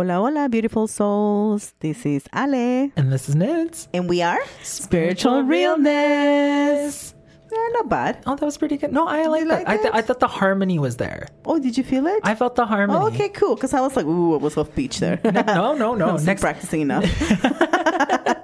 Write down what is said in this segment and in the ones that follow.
Hola, hola, beautiful souls. This is Ale. And this is Nitz. And we are Spiritual Realness. Yeah, not bad. Oh, that was pretty good. No, I like that. like I, th- I thought the harmony was there. Oh, did you feel it? I felt the harmony. oh, okay, cool. Because I was like, ooh, it was off beach there. No, no, no. wasn't Next, practicing enough.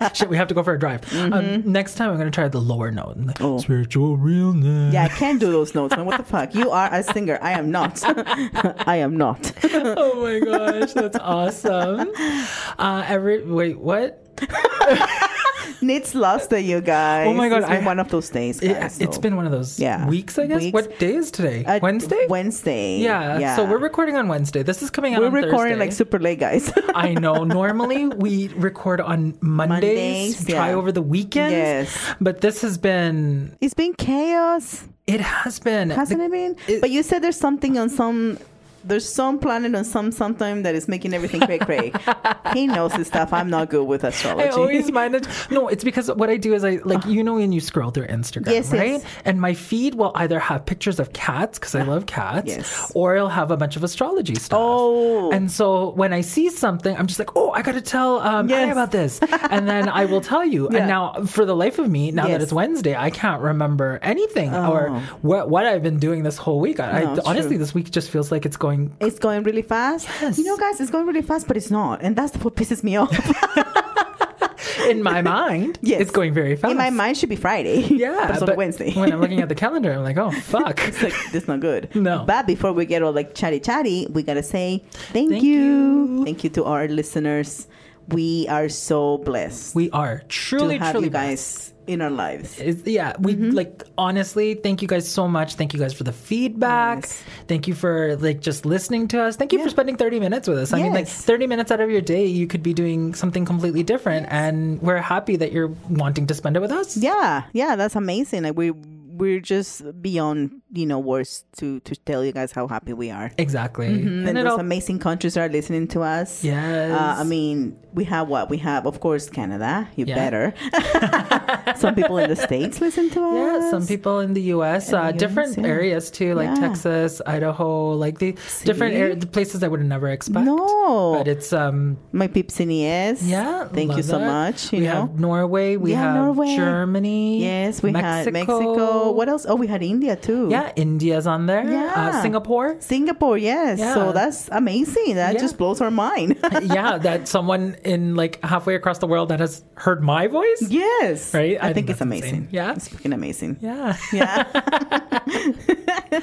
shit, we have to go for a drive. Um, next time, I'm gonna try the lower note. Mm-hmm. Oh. Spiritual realness. yeah, I can't do those notes, man. What the fuck? You are a singer. I am not. I am not. oh my gosh, that's awesome. Uh, every wait, what? Nitz lost it, you guys. Oh my God, It's been I- one of those days, It, guys. has been one of those Yeah. weeks, I guess. Weeks. What day is today? Uh, Wednesday. Wednesday. yeah. yeah. So we're recording on Wednesday. This is coming out. we're recording Thursday. like super late, guys. I know. Normally we record on Mondays, Mondays, try yeah. over the weekends. Yes. But this has been. it's been chaos. It has been. Hasn't the- it been? it- but you said there's something on some. There's some planet on some sometime that is making everything cray cray. he knows his stuff. I'm not good with astrology. I always manage. No, it's because what I do is I like you know when you scroll through Instagram, Yes, right? yes. And my feed will either have pictures of cats because I love cats, Yes. or it'll have a bunch of astrology stuff. Oh. and so when I see something, I'm just like, oh, I got to tell um, Yes. About this, and then I will tell you. Yeah. And now, for the life of me, now that it's Wednesday, I can't remember anything or Oh. what what I've been doing this whole week. I, No, I honestly, true. this week just feels like it's going it's going really fast. Yes. You know, guys, it's going really fast, but it's not, and that's what pisses me off. in my mind. Yes. it's going very fast. In my mind, should be Friday. Yeah, but it's on but Wednesday. when I'm looking at the calendar, I'm like, oh fuck. it's like that's not good. No. But before we get all like chatty chatty, we gotta say thank, Thank you. you. thank you to our listeners. We are so blessed We are to truly, have truly you guys in our lives. It's, yeah, we Mm-hmm. like honestly. Thank you guys so much. Thank you guys for the feedback. Yes. Thank you for like just listening to us. Thank you Yeah. for spending thirty minutes with us. I mean, like thirty minutes out of your day, you could be doing something completely different, and we're happy that you're wanting to spend it with us. Yeah, yeah, that's amazing. Like we we're just beyond you know words to to tell you guys how happy we are. exactly. And, And those it'll, amazing countries are listening to us. yes, Uh, I mean, we have what we have. Of course, Canada. You Yeah. better. some people in the states listen to us. Yeah, some people in the U.S., In uh, the US, different yeah. areas too, like Yeah. Texas, Idaho, like the different See? ar- the places I would never expect. No. but it's um My peeps in ES. yeah. Thank you so that. much. You we know. have Norway, we Yeah, have Norway. Germany. yes, we had Mexico. What else? Oh, we had India too. Yeah, India's on there. Yeah. uh, Singapore. Singapore, yes. Yeah. So that's amazing. That Yeah. just blows our mind. yeah, that someone in like halfway across the world that has heard my voice. yes. Right? I, I think, think it's amazing. insane. Yeah. It's freaking amazing. Yeah. Yeah.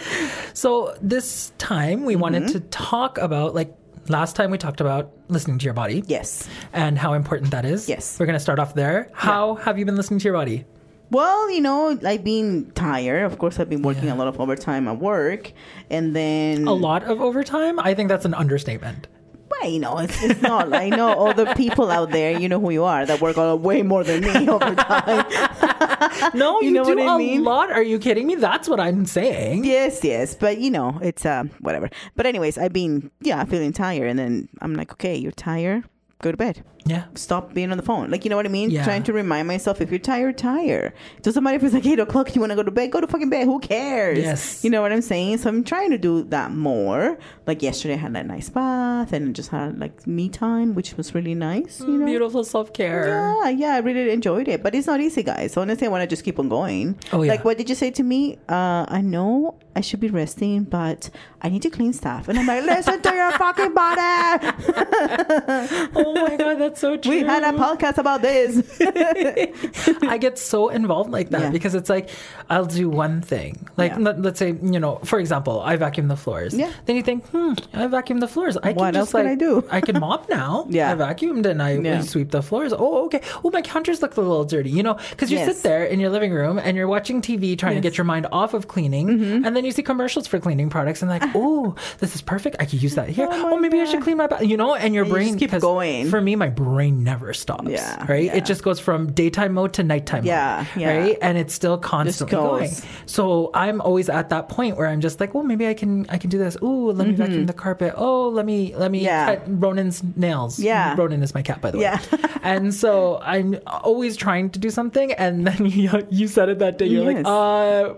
So this time we wanted Mm-hmm. to talk about like last time we talked about listening to your body. yes. and how important that is. Yes. We're going to start off there. How have you been listening to your body? Well, you know, I've been tired. Of course, I've been working Yeah. a lot of overtime at work, and then A lot of overtime? I think that's an understatement. Well, you know, it's, it's not. I know all the people out there. You know who you are that work on way more than me overtime. No, You you, know do what I a mean? lot. Are you kidding me? That's what I'm saying. yes, yes, but you know, it's uh whatever. But anyways, I've been yeah feeling tired, and then I'm like, okay, you're tired, go to bed. Yeah. Stop being on the phone. Like you know what I mean? Yeah. Trying to remind myself if you're tired, tired. It doesn't matter if it's like eight o'clock, you want to go to bed, go to fucking bed. Who cares? Yes. You know what I'm saying? So I'm trying to do that more. Like yesterday, I had that nice bath and just had like me time, which was really nice. You know. Beautiful self care. Yeah, yeah, I really enjoyed it, but it's not easy, guys. Honestly, I want to just keep on going. Oh, yeah. Like, what did you say to me? Uh, I know I should be resting, but I need to clean stuff, and I'm like, listen to your fucking body. Oh my God, that's so true. we had a podcast about this. I get so involved like that Yeah. because it's like I'll do one thing. Like Yeah. let, us say, you know, for example, I vacuum the floors. Yeah. Then you think, hmm, I vacuum the floors. I can just else can like I do? I can mop now. Yeah. I vacuumed and I Yeah. sweep the floors. Oh, okay. Oh, my counters look a little dirty. You know, because you Yes. sit there in your living room and you're watching TV trying to Yes. Mm-hmm. get your mind off of cleaning, and then you see commercials for cleaning products and like, oh, this is perfect. I could use that here. Oh Oh, maybe I should clean my. You know, and your And you brain just keep going. For me, my brain never stops. Yeah, Right. yeah. It just goes from daytime mode to nighttime Yeah, mode. yeah. Right. And it's still constantly going. So I'm always at that point where I'm just like, well, maybe I can I can do this. Ooh, let me vacuum the carpet. Oh, let me let me Mm-hmm. Yeah. cut Ronan's nails. Yeah. Ronan is my cat, by the way. Yeah. and so I'm always trying to do something, and then you you said it that day. You're Yes. like, uh.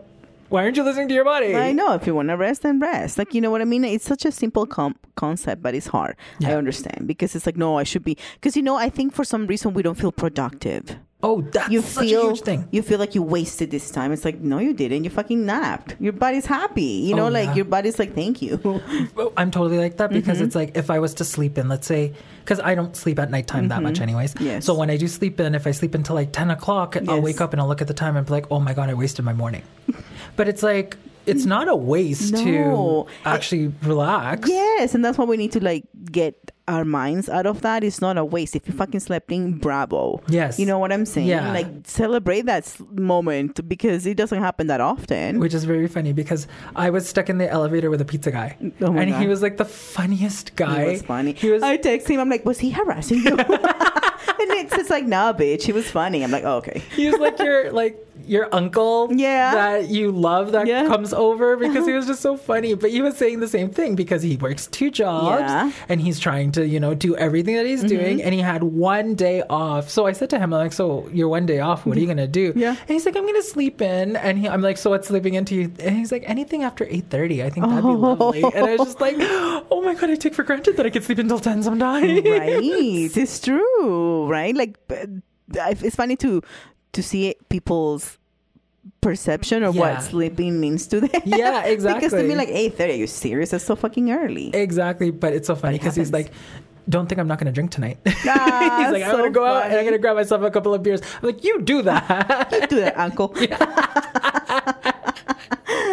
Why aren't you listening to your body? I know if you want to rest, then rest. Like you know what I mean. It's such a simple com- concept, but it's hard. I understand because it's like no, I should be because you know I think for some reason we don't feel productive. Oh, that's You such feel a huge thing. you feel like you wasted this time. It's like no, you didn't. You fucking napped. Your body's happy. You know, Oh, like yeah. your body's like thank you. Oh, I'm totally like that because Mm-hmm. it's like if I was to sleep in, let's say, because I don't sleep at nighttime that much, anyways. Mm-hmm. Yes. So when I do sleep in, if I sleep until like 10 o'clock, I'll wake up and I'll look at the time and be like, oh my God, I wasted my morning. but it's like, it's not a waste No. to actually relax. Yes, and that's why we need to like get our minds out of that. It's not a waste. If you fucking slept in, bravo. Yes. You know what I'm saying? Yeah. Like celebrate that moment because it doesn't happen that often. Which is very funny because I was stuck in the elevator with a pizza guy. Oh my and he was like the funniest guy. He was funny. He was I text him. I'm like, was he harassing you? and it's just like, nah, bitch. He was funny. I'm like, oh, okay. he was like your like your uncle Yeah. that you love that Yeah. comes over because he was just so funny but he was saying the same thing because he works two jobs Yeah. Mm-hmm. and he's trying to you know do everything that he's doing and he had one day off so i said to him i'm like so you're one day off what are you gonna do Yeah. and he's like i'm gonna sleep in and he, i'm like so what's sleeping into you and he's like anything after 8.30 i think that'd be lovely and i was just like oh my god i take for granted that i could sleep until 10 sometimes right. It's true. Right. Like, it's funny to to see people's perception of Yeah. what sleeping means to them. Yeah, exactly. because to me, like eight thirty. Are you serious? That's so fucking early. Exactly, but it's so funny because he's like, "Don't think I'm not going to drink tonight." Ah, he's like, "I'm so to go out and I'm going to grab myself a couple of beers." I'm like, "You do that." You do that, uncle.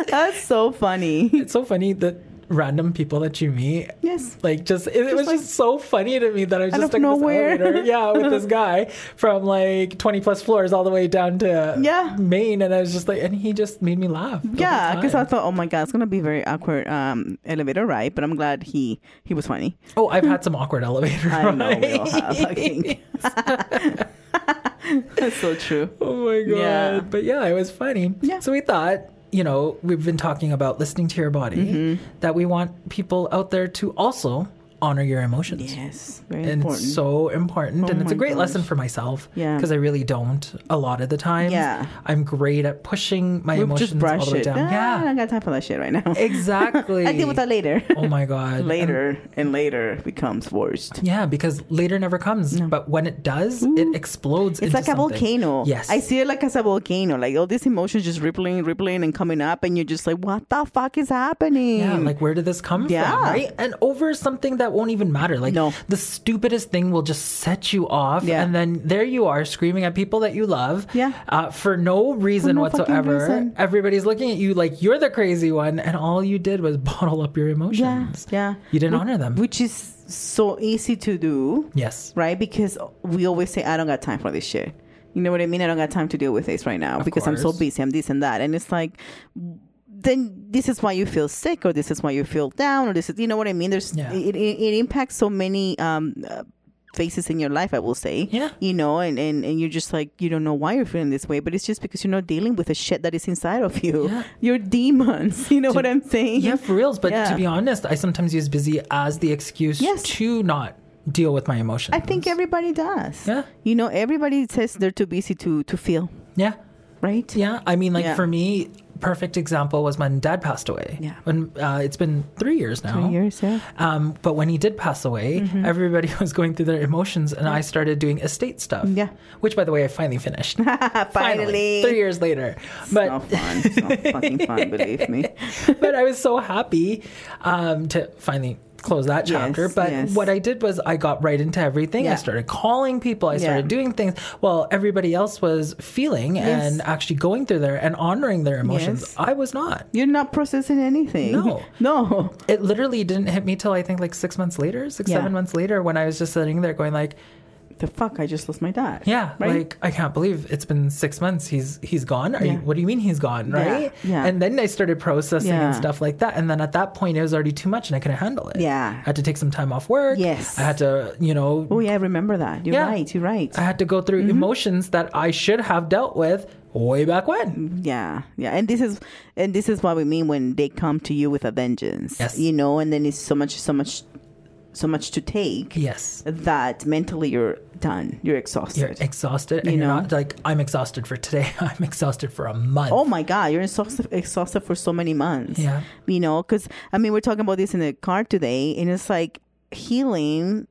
That's so funny. it's so funny that random people that you meet. Yes. Like just it, it was like- just so funny to me that I was just of stuck in this nowhere. elevator, yeah, with this guy from like twenty plus floors all the way down to Yeah. main, and I was just like, and he just made me laugh. Yeah, because I thought, oh my god, it's gonna be very awkward um, elevator ride. But I'm glad he he was funny. oh, I've had some awkward elevator. I know we all have. That's so true. Oh my god. Yeah. But yeah, it was funny. Yeah. So we thought, you know, we've been talking about listening to your body, Mm-hmm. that we want people out there to also honor your emotions. Yes, very And important. it's so important. Oh and it's a great gosh. lesson for myself. Yeah. Because I really don't a lot of the time. Yeah. I'm great at pushing my we emotions just brush all the way it. down. Ah, I Yeah. don't got time for that shit right now. Exactly. I deal with that later. Oh my God. Later and later becomes worst. yeah, because later never comes. But when it does, it explodes. It's like a volcano. Yes. I see it like as a volcano. Like all these emotions just rippling, rippling, and coming up, and you're just like, what the fuck is happening? Yeah, like where did this come Yeah. from, right? And over something that won't even matter. Like No. the stupidest thing will just set you off, Yeah. and then there you are screaming at people that you love, Yeah. uh, for no reason no whatsoever. reason. Everybody's looking at you like you're the crazy one, and all you did was bottle up your emotions. yeah. yeah. You didn't Which- honor them. which is so easy to do, Yes. right? Because we always say, I don't got time for this shit. You know what I mean? I don't got time to deal with this right now Of because I'm so busy. I'm this and that, and it's like. Then this is why you feel sick, or this is why you feel down, or this is, you know what I mean? There's, Yeah. it, it, it impacts so many um, uh, phases in your life, I will say. Yeah. You know, and, and, and you're just like, you don't know why you're feeling this way, but it's just because you're not dealing with the shit that is inside of you. Yeah. Your demons. You know what I'm saying? Yeah, for reals. But Yeah. to be honest, I sometimes use busy as the excuse Yes. to not deal with my emotions. I think everybody does. Yeah. You know, everybody says they're too busy to, to feel, Yeah. right? Yeah, I mean, like Yeah. for me, perfect example was when Dad passed away. Yeah. when uh, it's been three years now. Three years, yeah. Um, but when he did pass away, Mm-hmm. everybody was going through their emotions, and I started doing estate stuff. Yeah. which, by the way, I finally finished. Finally. three years later. It's not But fun. It's not fucking fun, believe me. but I was so happy um, to finally close that chapter. Yes, but yes. what I did was I got right into everything. I started calling people. I started Yeah. doing things while everybody else was feeling Yes. and actually going through there and honoring their emotions. I was not. You're not processing anything. No. No. It literally didn't hit me till I think like six months later, six, Yeah. seven months later, when I was just sitting there going like, The fuck, I just lost my dad. yeah, Right? like I can't believe it's been six months. He's he's gone. Are Yeah. you, what do you mean he's gone? Right? yeah. And then I started processing and stuff like that. And then at that point, it was already too much, and I couldn't handle it. Yeah. I had to take some time off work. Yes. I had to, you know, Oh, yeah, I remember that. You're Yeah. right. You're right. I had to go through Mm-hmm. emotions that I should have dealt with way back when. Yeah, yeah, and this is and this is what we mean when they come to you with a vengeance. Yes. you know, and then it's so much, so much so much to take Yes. that mentally you're done. You're exhausted. You're exhausted, and You know? not like I'm exhausted for today. I'm exhausted for a month. Oh my God, you're exhausted, exhausted for so many months. Yeah. You know, because I mean, we're talking about this in the car today, and it's like healing,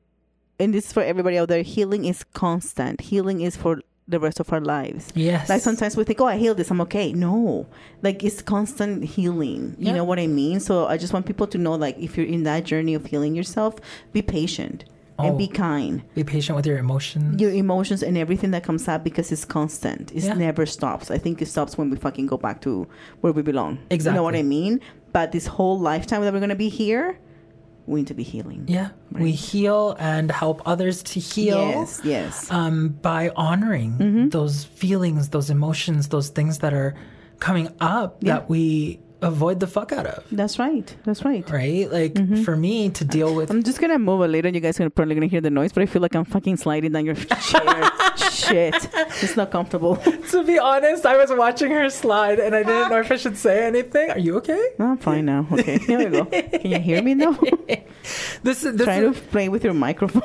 and this is for everybody out there healing is constant. Healing is for the rest of our lives. Yes. Like sometimes we think, oh, I healed this, I'm okay. No, like it's constant healing. You Yeah. know what I mean? So I just want people to know, like, if you're in that journey of healing yourself, be patient and Oh. be kind. Be patient with your emotions. Your emotions and everything that comes up because it's constant. It Yeah. never stops. I think it stops when we fucking go back to where we belong. Exactly. You know what I mean? But this whole lifetime that we're gonna be here, we need to be healing. yeah. We heal and help others to heal. Yes, yes. um, by honoring Mm-hmm. those feelings, those emotions, those things that are coming up Yeah. that we avoid the fuck out of. That's right. That's right. Right? Like Mm-hmm. for me to deal with I'm just gonna move a little. and You guys are probably gonna hear the noise, but I feel like I'm fucking sliding down your chair. Shit, it's not comfortable. to be honest, I was watching her slide and I didn't know if I should say anything. Are you okay? I'm fine now. Okay, here we go. Can you hear me now? This is this Try is, to play with your microphone.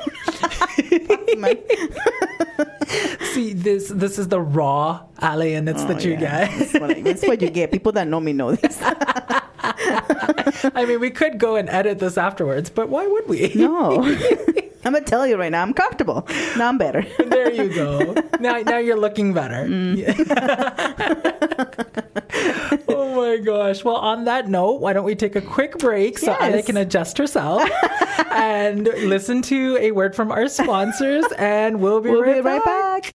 see this this is the raw alienness that you Oh, yeah. get. That's what, that's what you get. People that know me know this. I mean, we could go and edit this afterwards, but why would we? No, I'm gonna tell you right now. I'm comfortable. Now I'm better. there you go. Now, now you're looking better. Mm. My gosh. Well, on that note, why don't we take a quick break so Ida Yes. can adjust herself and listen to a word from our sponsors, and we'll be, We'll right, be right back. back.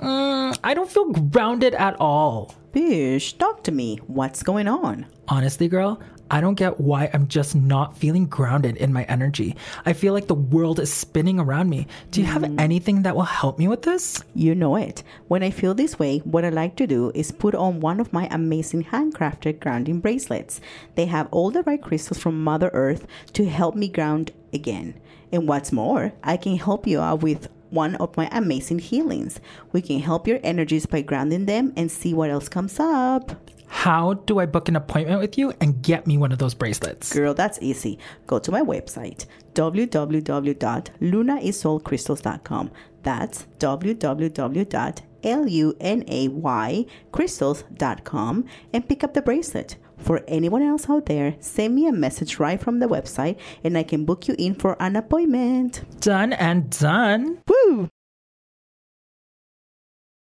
Mm, I don't feel grounded at all. Bish, talk to me. What's going on? Honestly, girl, I don't get why I'm just not feeling grounded in my energy. I feel like the world is spinning around me. Do you have mm. anything that will help me with this? You know it. When I feel this way, what I like to do is put on one of my amazing handcrafted grounding bracelets. They have all the right crystals from Mother Earth to help me ground again. And what's more, I can help you out with one of my amazing healings. We can help your energies by grounding them and see what else comes up. How do I book an appointment with you and get me one of those bracelets? Girl, that's easy. Go to my website, www.lunaysolcrystals.com. That's www.lunaycrystals.com and pick up the bracelet. For anyone else out there, send me a message right from the website and I can book you in for an appointment. Done and done. Woo!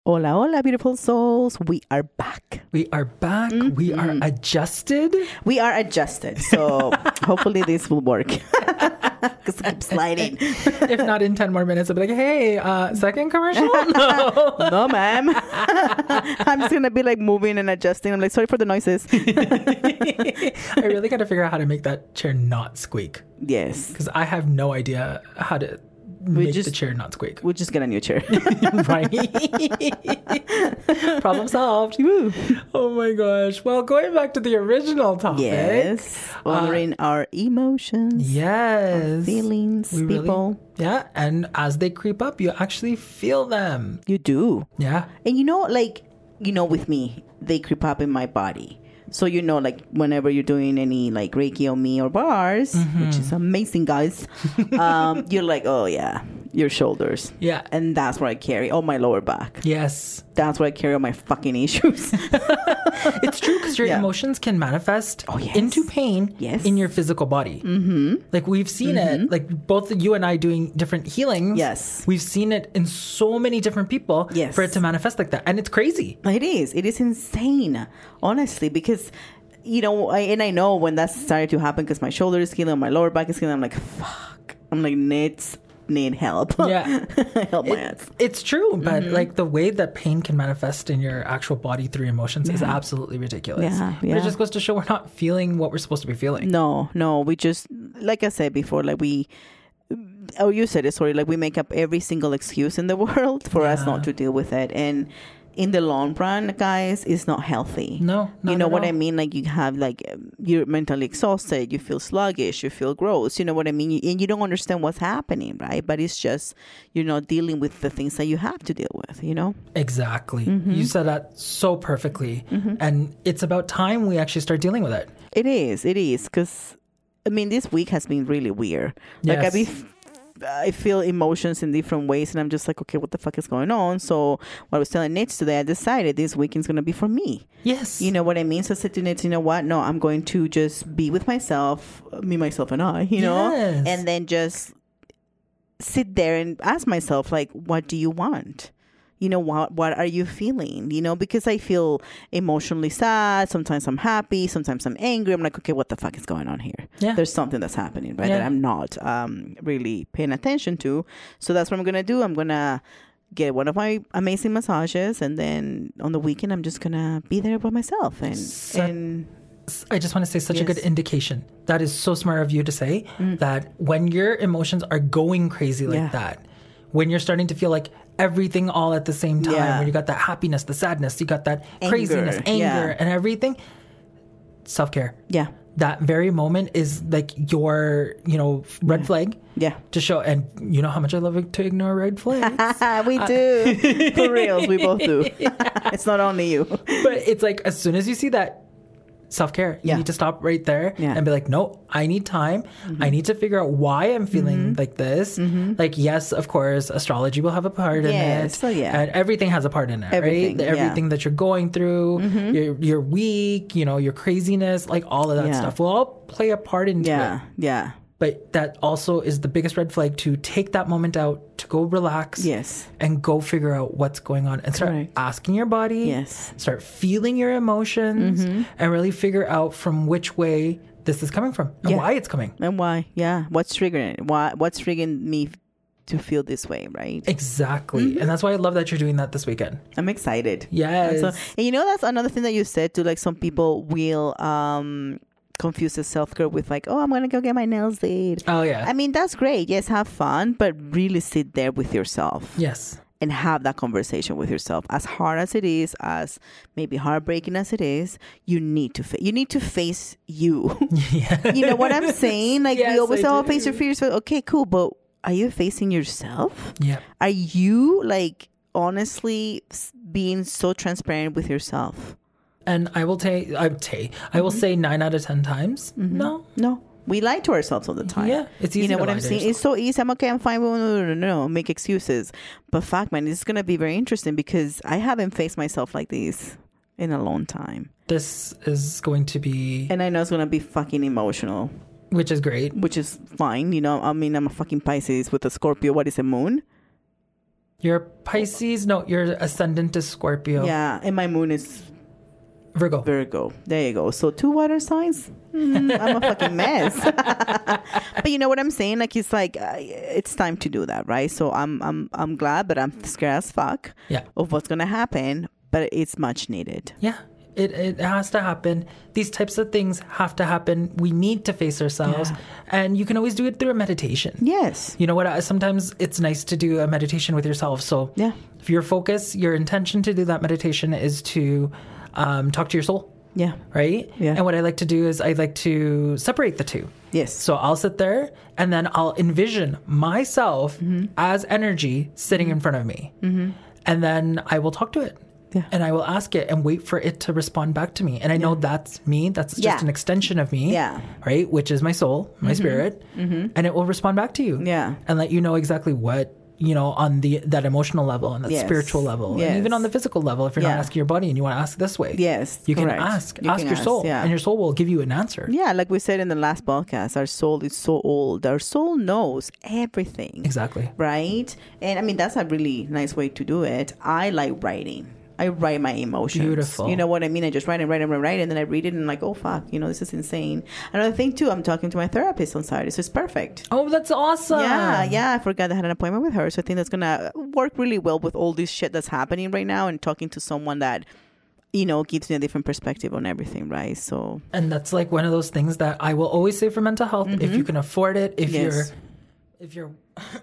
Hola, hola, beautiful souls. We are back. We are back. We are adjusted. We are adjusted. So hopefully this will work. Because I keep sliding. if not in 10 more minutes, I'll be like, hey, uh, second commercial? No. No, ma'am. I'm just gonna be like moving and adjusting. I'm like, sorry for the noises. I really got to figure out how to make that chair not squeak yes, because I have no idea how to make just, the chair not squeak. we'll just get a new chair. right? Problem solved. Woo. Oh my gosh. Well, going back to the original topic. yes, honoring uh, our emotions, Yes. feelings, We really- people. yeah. And as they creep up, you actually feel them. You do, Yeah. and you know, like you know, with me, they creep up in my body. So you know, like whenever you're doing any like Reiki on me or bars, which is amazing, guys, um, you're like, oh yeah, your shoulders, Yeah. and that's where I carry all my lower back. Yes. That's where I carry all my fucking issues. It's true because your Yeah. emotions can manifest Oh, yes. into pain Yes. in your physical body. Mm-hmm. Like we've seen it, like both you and I doing different healings. Yes. We've seen it in so many different people Yes. for it to manifest like that. And it's crazy. It is. It is insane, honestly, because you know, I, and I know when that started to happen because my shoulder is healing, my lower back is healing. I'm like, fuck. I'm like, needs need help. Yeah. help my ass. It's true, but Mm-hmm. like the way that pain can manifest in your actual body through emotions is absolutely ridiculous. Yeah, But yeah. it just goes to show we're not feeling what we're supposed to be feeling. No, no, we just like I said before, like we. Oh, you said it. Sorry. Like we make up every single excuse in the world for us not to deal with it, and in the long run, guys, it's not healthy. No, you know at what all. I mean? Like you have like um, you're mentally exhausted, you feel sluggish, you feel gross. You know what I mean? And you don't understand what's happening, right? But it's just you're not dealing with the things that you have to deal with. You know? Exactly. Mm-hmm. You said that so perfectly. And it's about time we actually start dealing with it. It is. It is because I mean, this week has been really weird. Like I Yes. be. I feel emotions in different ways, and I'm just like, okay, what the fuck is going on? So, what I was telling Nitz today, I decided this weekend's gonna be for me. Yes. You know what I mean? So I said to Nitz, you know what? No, I'm going to just be with myself, me, myself, and I. You know, Yes. and then just sit there and ask myself, like, what do you want? You know what? What are you feeling? You know, because I feel emotionally sad. Sometimes I'm happy. Sometimes I'm angry. I'm like, okay, what the fuck is going on here? Yeah. There's something that's happening, right? Yeah. That I'm not um, really paying attention to. So that's what I'm gonna do. I'm gonna get one of my amazing massages, and then on the weekend, I'm just gonna be there by myself and So- and I just want to say such a good indication. That is so smart of you to say that when your emotions are going crazy like Mm. Yeah. that, when you're starting to feel like everything all at the same time, Yeah. when you got that happiness, the sadness, you got that craziness, Anger, anger, yeah. and everything, self care. yeah, That very moment is like your, you know, red flag yeah. to show. And you know how much I love to ignore red flags. we uh, do for reals. We both do. it's not only you. but it's like as soon as you see that self care, you Yeah. need to stop right there Yeah. and be like, no, I need time. I mm-hmm. need to figure out why I'm feeling mm-hmm. like this. Mm-hmm. Like, yes, of course, astrology will have a part in it. so yeah. And everything has a part in it, Everything, right? yeah. Mm-hmm. Everything that you're going through, your, your week, you know, your craziness, like all of that Yeah. stuff will all play a part into Yeah, it. yeah. But that also is the biggest red flag to take that moment out go relax Yes. and go figure out what's going on and start Correct. asking your body Yes. start feeling your emotions Mm-hmm. and really figure out from which way this is coming from and Yeah. why it's coming And why? Yeah. What's triggering it? Why? What's triggering me to feel this way? Right. exactly Mm-hmm. and that's why i love that you're doing that this weekend I'm excited. yes So, and you know, that's another thing that you said too. Like some people will um confuse the self care with like, oh, I'm gonna go get my nails did. oh yeah I mean, that's great. Yes, have fun, but really sit there with yourself yes and have that conversation with yourself. As hard as it is, as maybe heartbreaking as it is, you need to fa- you need to face you. yeah you know what I'm saying? Like Yes, we always oh, face your fears. Okay, cool, but are you facing yourself? yeah Are you like honestly being so transparent with yourself? And i will take i say i will Mm-hmm. say nine out of ten times no No. We lie to ourselves all the time. Yeah, it's easy You know to what I'm to saying? It's so easy. I'm okay. I'm fine. No, no, no, no. Make excuses. But fuck, man, this is gonna be very interesting because I haven't faced myself like this in a long time, this is going to be and I know it's gonna be fucking emotional, which is great which is fine. You know, I mean, I'm a fucking Pisces with a Scorpio. What is a moon? your pisces no your ascendant is scorpio Yeah, and my moon is virgo Virgo. There you go. So two water signs. Mm, I'm a fucking mess. but you know what I'm saying? Like it's like uh, it's time to do that, right? So I'm I'm I'm glad, but I'm scared as fuck yeah of what's gonna happen. But it's much needed. Yeah, it, it has to happen. These types of things have to happen. We need to face ourselves. Yeah. And you can always do it through a meditation. Yes. You know what? I- Sometimes it's nice to do a meditation with yourself. So Yeah. if your focus, your intention to do that meditation is to um, talk to your soul, Yeah. right? Yeah. And what I like to do is I like to separate the two. Yes. So I'll sit there and then I'll envision myself Mm-hmm. as energy sitting in front of me. And then I will talk to it. Yeah. And I will ask it and wait for it to respond back to me. And I know that's me. That's just Yeah. an extension of me. Yeah. Right? Which is my soul, my spirit. And it will respond back to you. Yeah. And let you know exactly what, you know, on the that emotional level and that Yes. spiritual level. Yes. And even on the physical level, if you're Yeah. not asking your body and you want to ask this way. Yes, You correct. can ask. You ask can your ask, soul. yeah. And your soul will give you an answer. Yeah, like we said in the last podcast, our soul is so old. Our soul knows everything. Exactly. right? And I mean, that's a really nice way to do it. I like writing. I write my emotions. Beautiful. You know what I mean? I just write and write and write, write, and then I read it and I'm like, oh fuck, you know, this is insane. Another thing too, I'm talking to my therapist on Saturday, so it's perfect. Oh, that's awesome. Yeah, yeah. I forgot I had an appointment with her, so I think that's gonna work really well with all this shit that's happening right now, and talking to someone that, you know, gives me a different perspective on everything, right? So And that's like one of those things that I will always say for mental health. If you can afford it, if Mm-hmm. Yes. you're, if you're,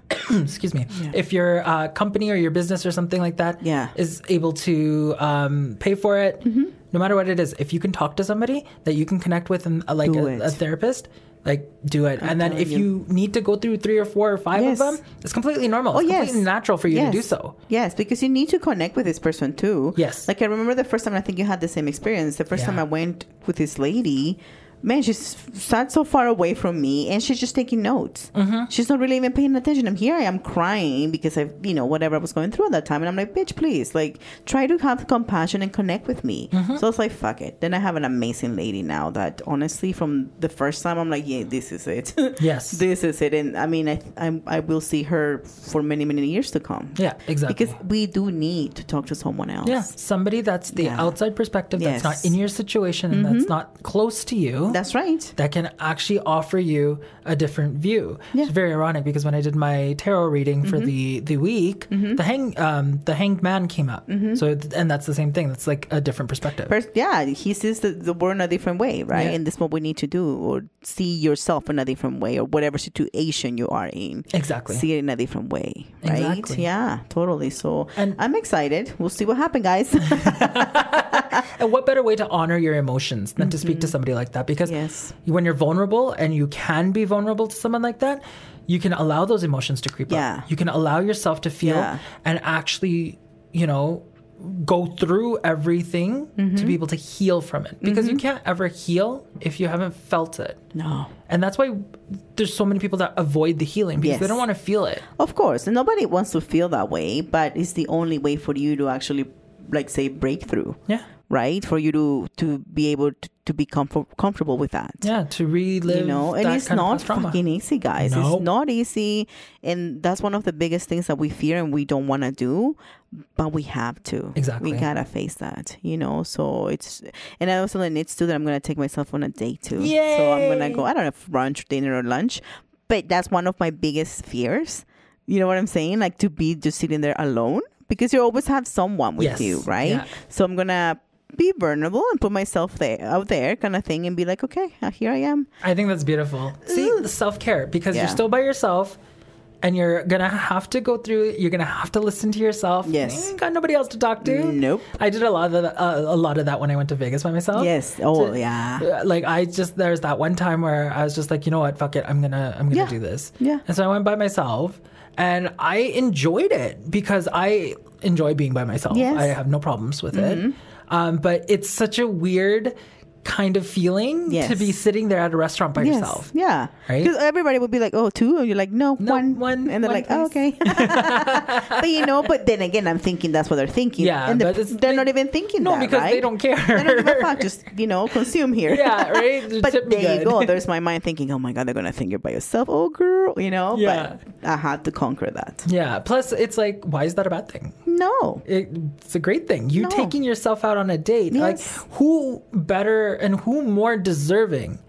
excuse me, if your uh, company or your business or something like that is Yeah. able to um, pay for it, Mm-hmm. no matter what it is, if you can talk to somebody that you can connect with and uh, like a, a therapist. Like do it, and then if you. need to go through three or four or five Yes. of them, it's completely normal. Oh it's yes, completely natural for you yes. to do so. Yes, because you need to connect with this person too. Yes. Like I remember the first time I think you had the same experience. The first time I went with this lady, man, she's sat so far away from me and she's just taking notes. Mm-hmm. She's not really even paying attention. I'm here, I am crying because I've, you know, whatever I was going through at that time. And I'm like, bitch, please, like, try to have compassion and connect with me. Mm-hmm. So it's like, fuck it. Then I have an amazing lady now that honestly, from the first time, I'm like, yeah, this is it. Yes. this is it. And I mean, I, I, I will see her for many, many years to come. Yeah, exactly. Because we do need to talk to someone else. yeah, somebody that's the Yeah. outside perspective, that's Yes. Mm-hmm. not in your situation and that's not close to you. That's right. that can actually offer you a different view. Yeah. It's very ironic because when I did my tarot reading for Mm-hmm. the the week, the hang um the hanged man came up. Mm-hmm. So and that's the same thing. That's like a different perspective. Pers- yeah, he sees the, the world in a different way, right? Yeah. And this is what we need to do, or see yourself in a different way, or whatever situation you are in. Exactly. See it in a different way, right? Exactly. Yeah, totally. So And- I'm excited. We'll see what happens, guys. And what better way to honor your emotions than to speak to somebody like that? Because Mm-hmm. Yes. when you're vulnerable and you can be vulnerable to someone like that, you can allow those emotions to creep Yeah. up. You can allow yourself to feel Yeah. and actually, you know, go through everything Mm-hmm. to be able to heal from it. Because you can't ever heal if you haven't felt it. no. And that's why there's so many people that avoid the healing because they don't want to feel it. Of course, and nobody wants to feel that way, but it's the only way for you to actually, like, say, breakthrough. Yeah. right? For you to to be able to, to be comfort- comfortable with that. Yeah. To relive. you know and it's not fucking easy guys Nope. it's not easy and that's one of the biggest things that we fear and we don't want to do but we have to Exactly. we gotta face that you know so it's and i also admit too that i'm gonna take myself on a date too Yeah, so i'm gonna go i don't know if brunch dinner or lunch but that's one of my biggest fears you know what i'm saying like to be just sitting there alone because you always have someone with Yes. you right Yeah. so i'm gonna be vulnerable and put myself there out there kind of thing and be like okay uh, here i am I think that's beautiful. See, the self care because Yeah. you're still by yourself and you're gonna have to go through it. You're gonna have to listen to yourself. Yes. You got nobody else to talk to. Nope. I did a lot of that, uh, a lot of that when I went to Vegas by myself. Yes. Oh, So- yeah. Uh, Like I just there's that one time where I was just like, you know what, fuck it, I'm gonna I'm gonna Yeah. do this. Yeah. And so I went by myself, and I enjoyed it because I enjoy being by myself. Yes. Mm-hmm. I have no problems with it. Um, but it's such a weird kind of feeling Yes. to be sitting there at a restaurant by Yes. yourself. Yeah. Right? Because everybody would be like, oh, two? And you're like, no, No, one. one- And they're one, like, oh, okay. but you know, but then again, I'm thinking that's what they're thinking. Yeah, And they're, they're they- not even thinking No, that, because they don't care. They don't give a fuck. Just, you know, consume here. Yeah, right? But there you go. There's my mind thinking, oh my God, they're going to think you're by yourself. Oh, girl. You know? Yeah. But I had to conquer that. Yeah. Plus, it's like, why is that a bad thing? No. It, it's a great thing. You No. taking yourself out on a date. Yes. Like, who better and who more deserving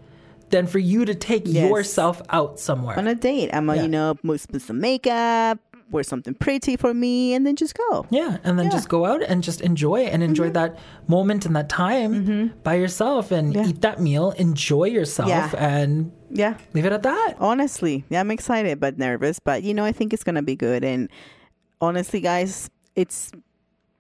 than for you to take Yes. yourself out somewhere? On a date, I'm, a, Yeah. you know, put some makeup, wear something pretty for me, and then just go. yeah, and then Yeah. Mm-hmm. just go out and just enjoy and enjoy that moment and that time by yourself and Yeah. eat that meal, enjoy yourself, Yeah. and Yeah. leave it at that. honestly yeah i'm excited but nervous but you know i think it's gonna be good and honestly guys it's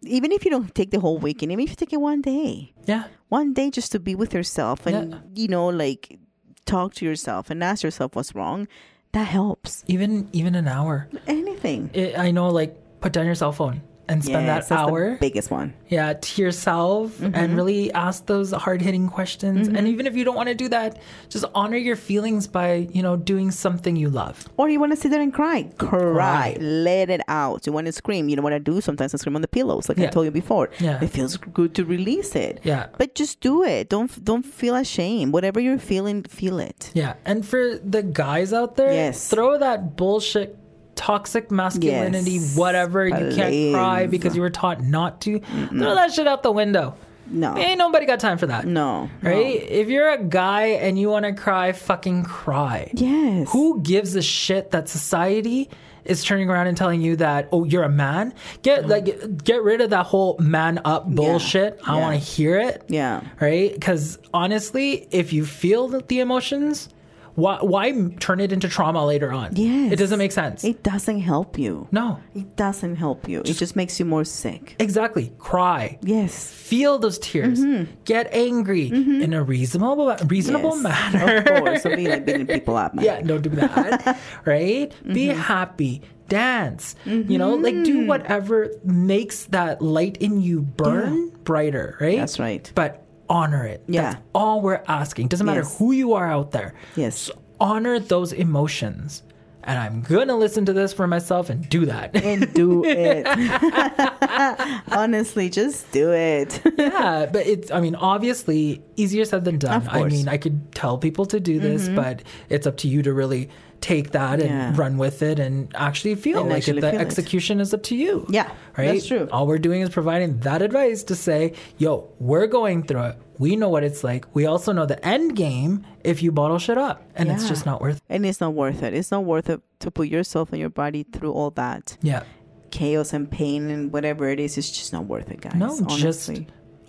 even if you don't take the whole weekend even if you take it one day. Yeah, one day just to be with yourself and Yeah. you know like talk to yourself and ask yourself what's wrong. That helps. Even even an hour. anything. It, I know, like put down your cell phone and spend Yes, that that's the hour. biggest one yeah to yourself Mm-hmm. and really ask those hard-hitting questions and even if you don't want to do that just honor your feelings by you know doing something you love or you want to sit there and cry cry let it out you want to scream you know what i do sometimes i scream on the pillows like i told you before Yeah. it feels good to release it yeah But just do it. Don't don't feel ashamed. Whatever you're feeling, feel it. yeah and for the guys out there Yes. throw that bullshit toxic masculinity Yes. whatever you can't cry because you were taught not to throw that shit out the window No. ain't nobody got time for that No. right if you're a guy and you want to cry fucking cry Yes. Who gives a shit that society is turning around and telling you that oh you're a man? Get like get rid of that whole man up bullshit. I Yeah. want to hear it. Yeah. Right? Because honestly, if you feel the emotions, why why turn it into trauma later on? Yes. it doesn't make sense. It doesn't help you. no, It doesn't help you. it just makes you more sick. exactly. Cry. Yes. Feel those tears. Get angry in a reasonable reasonable Mm-hmm. Yes. manner. Of course. Don't be like beating people up, man. Yeah, don't do that. right? Be Mm-hmm. happy. Dance. You know, like do whatever makes that light in you burn brighter, right? That's right. But honor it. Yeah. That's all we're asking. Doesn't matter Yes. who you are out there. Yes. Honor those emotions. And I'm going to listen to this for myself and do that. And do it. Honestly, just do it. yeah, but it's, I mean, obviously easier said than done. I. Mm-hmm. mean, I could tell people to do this, but it's up to you to really take that and Yeah. run with it and actually feel And like actually it, the feel execution is up to you. Yeah, Right? that's true. All we're doing is providing that advice to say, yo, we're going through it. We know what it's like. We also know the end game if you bottle shit up. And it's just not worth it. and it's not worth it. It's not worth it to put yourself and your body through all that Yeah. chaos and pain and whatever it is. It's just not worth it, guys. No, just honestly.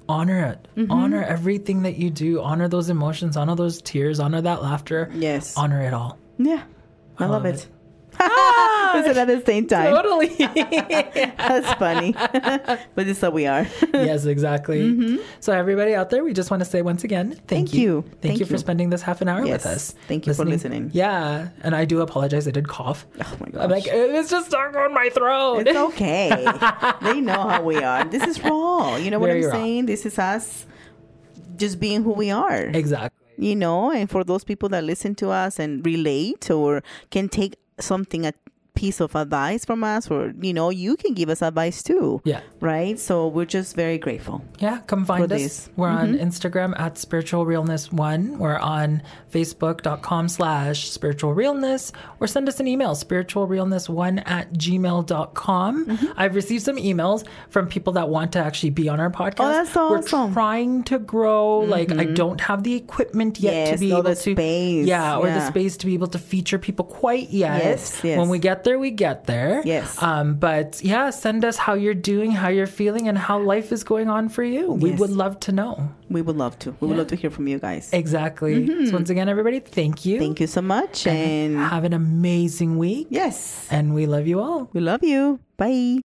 honor it. Mm-hmm. Honor everything that you do. Honor those emotions. Honor those tears. Honor that laughter. Yes. Honor it all. Yeah. I, love, love it. it. we said at the same time. Totally. That's funny. but this is how we are. yes, exactly. So, everybody out there, we just want to say once again, thank, Mm-hmm. Thank you. you. Thank, Thank you for spending this half an hour Yes. with us. Thank you for listening. Yeah. And I do apologize. I did cough. Oh my gosh. I'm like, it was just stuck on my throat. It's okay. they know how we are. This is raw. You know what Very I'm raw. saying? This is us just being who we are. exactly. You know, and for those people that listen to us and relate or can take something piece of advice from us or you know, you can give us advice too. Yeah. Right? So we're just very grateful. Yeah, come find us. this. We're on mm-hmm. Instagram at spiritual realness one. We're on facebook.com slash spiritual realness or send us an email, spiritualrealness one at gmail.com. Mm-hmm. I've received some emails from people that want to actually be on our oh, podcast. Oh, that's awesome. We're trying to grow. Like I mm-hmm. don't have the equipment yet to be able the to space. Yeah, or the space to be able to feature people quite yet. Yes, yes. When we get there, we get there. Yes. Um, but yeah, send us how you're doing, how you're feeling, and how life is going on for you. We Yes. would love to know. We would love to. We would love to hear from you guys. Exactly. So once again, everybody, thank you. Mm-hmm. Thank you so much. And Have an amazing week. yes, And we love you all. we love you. Bye.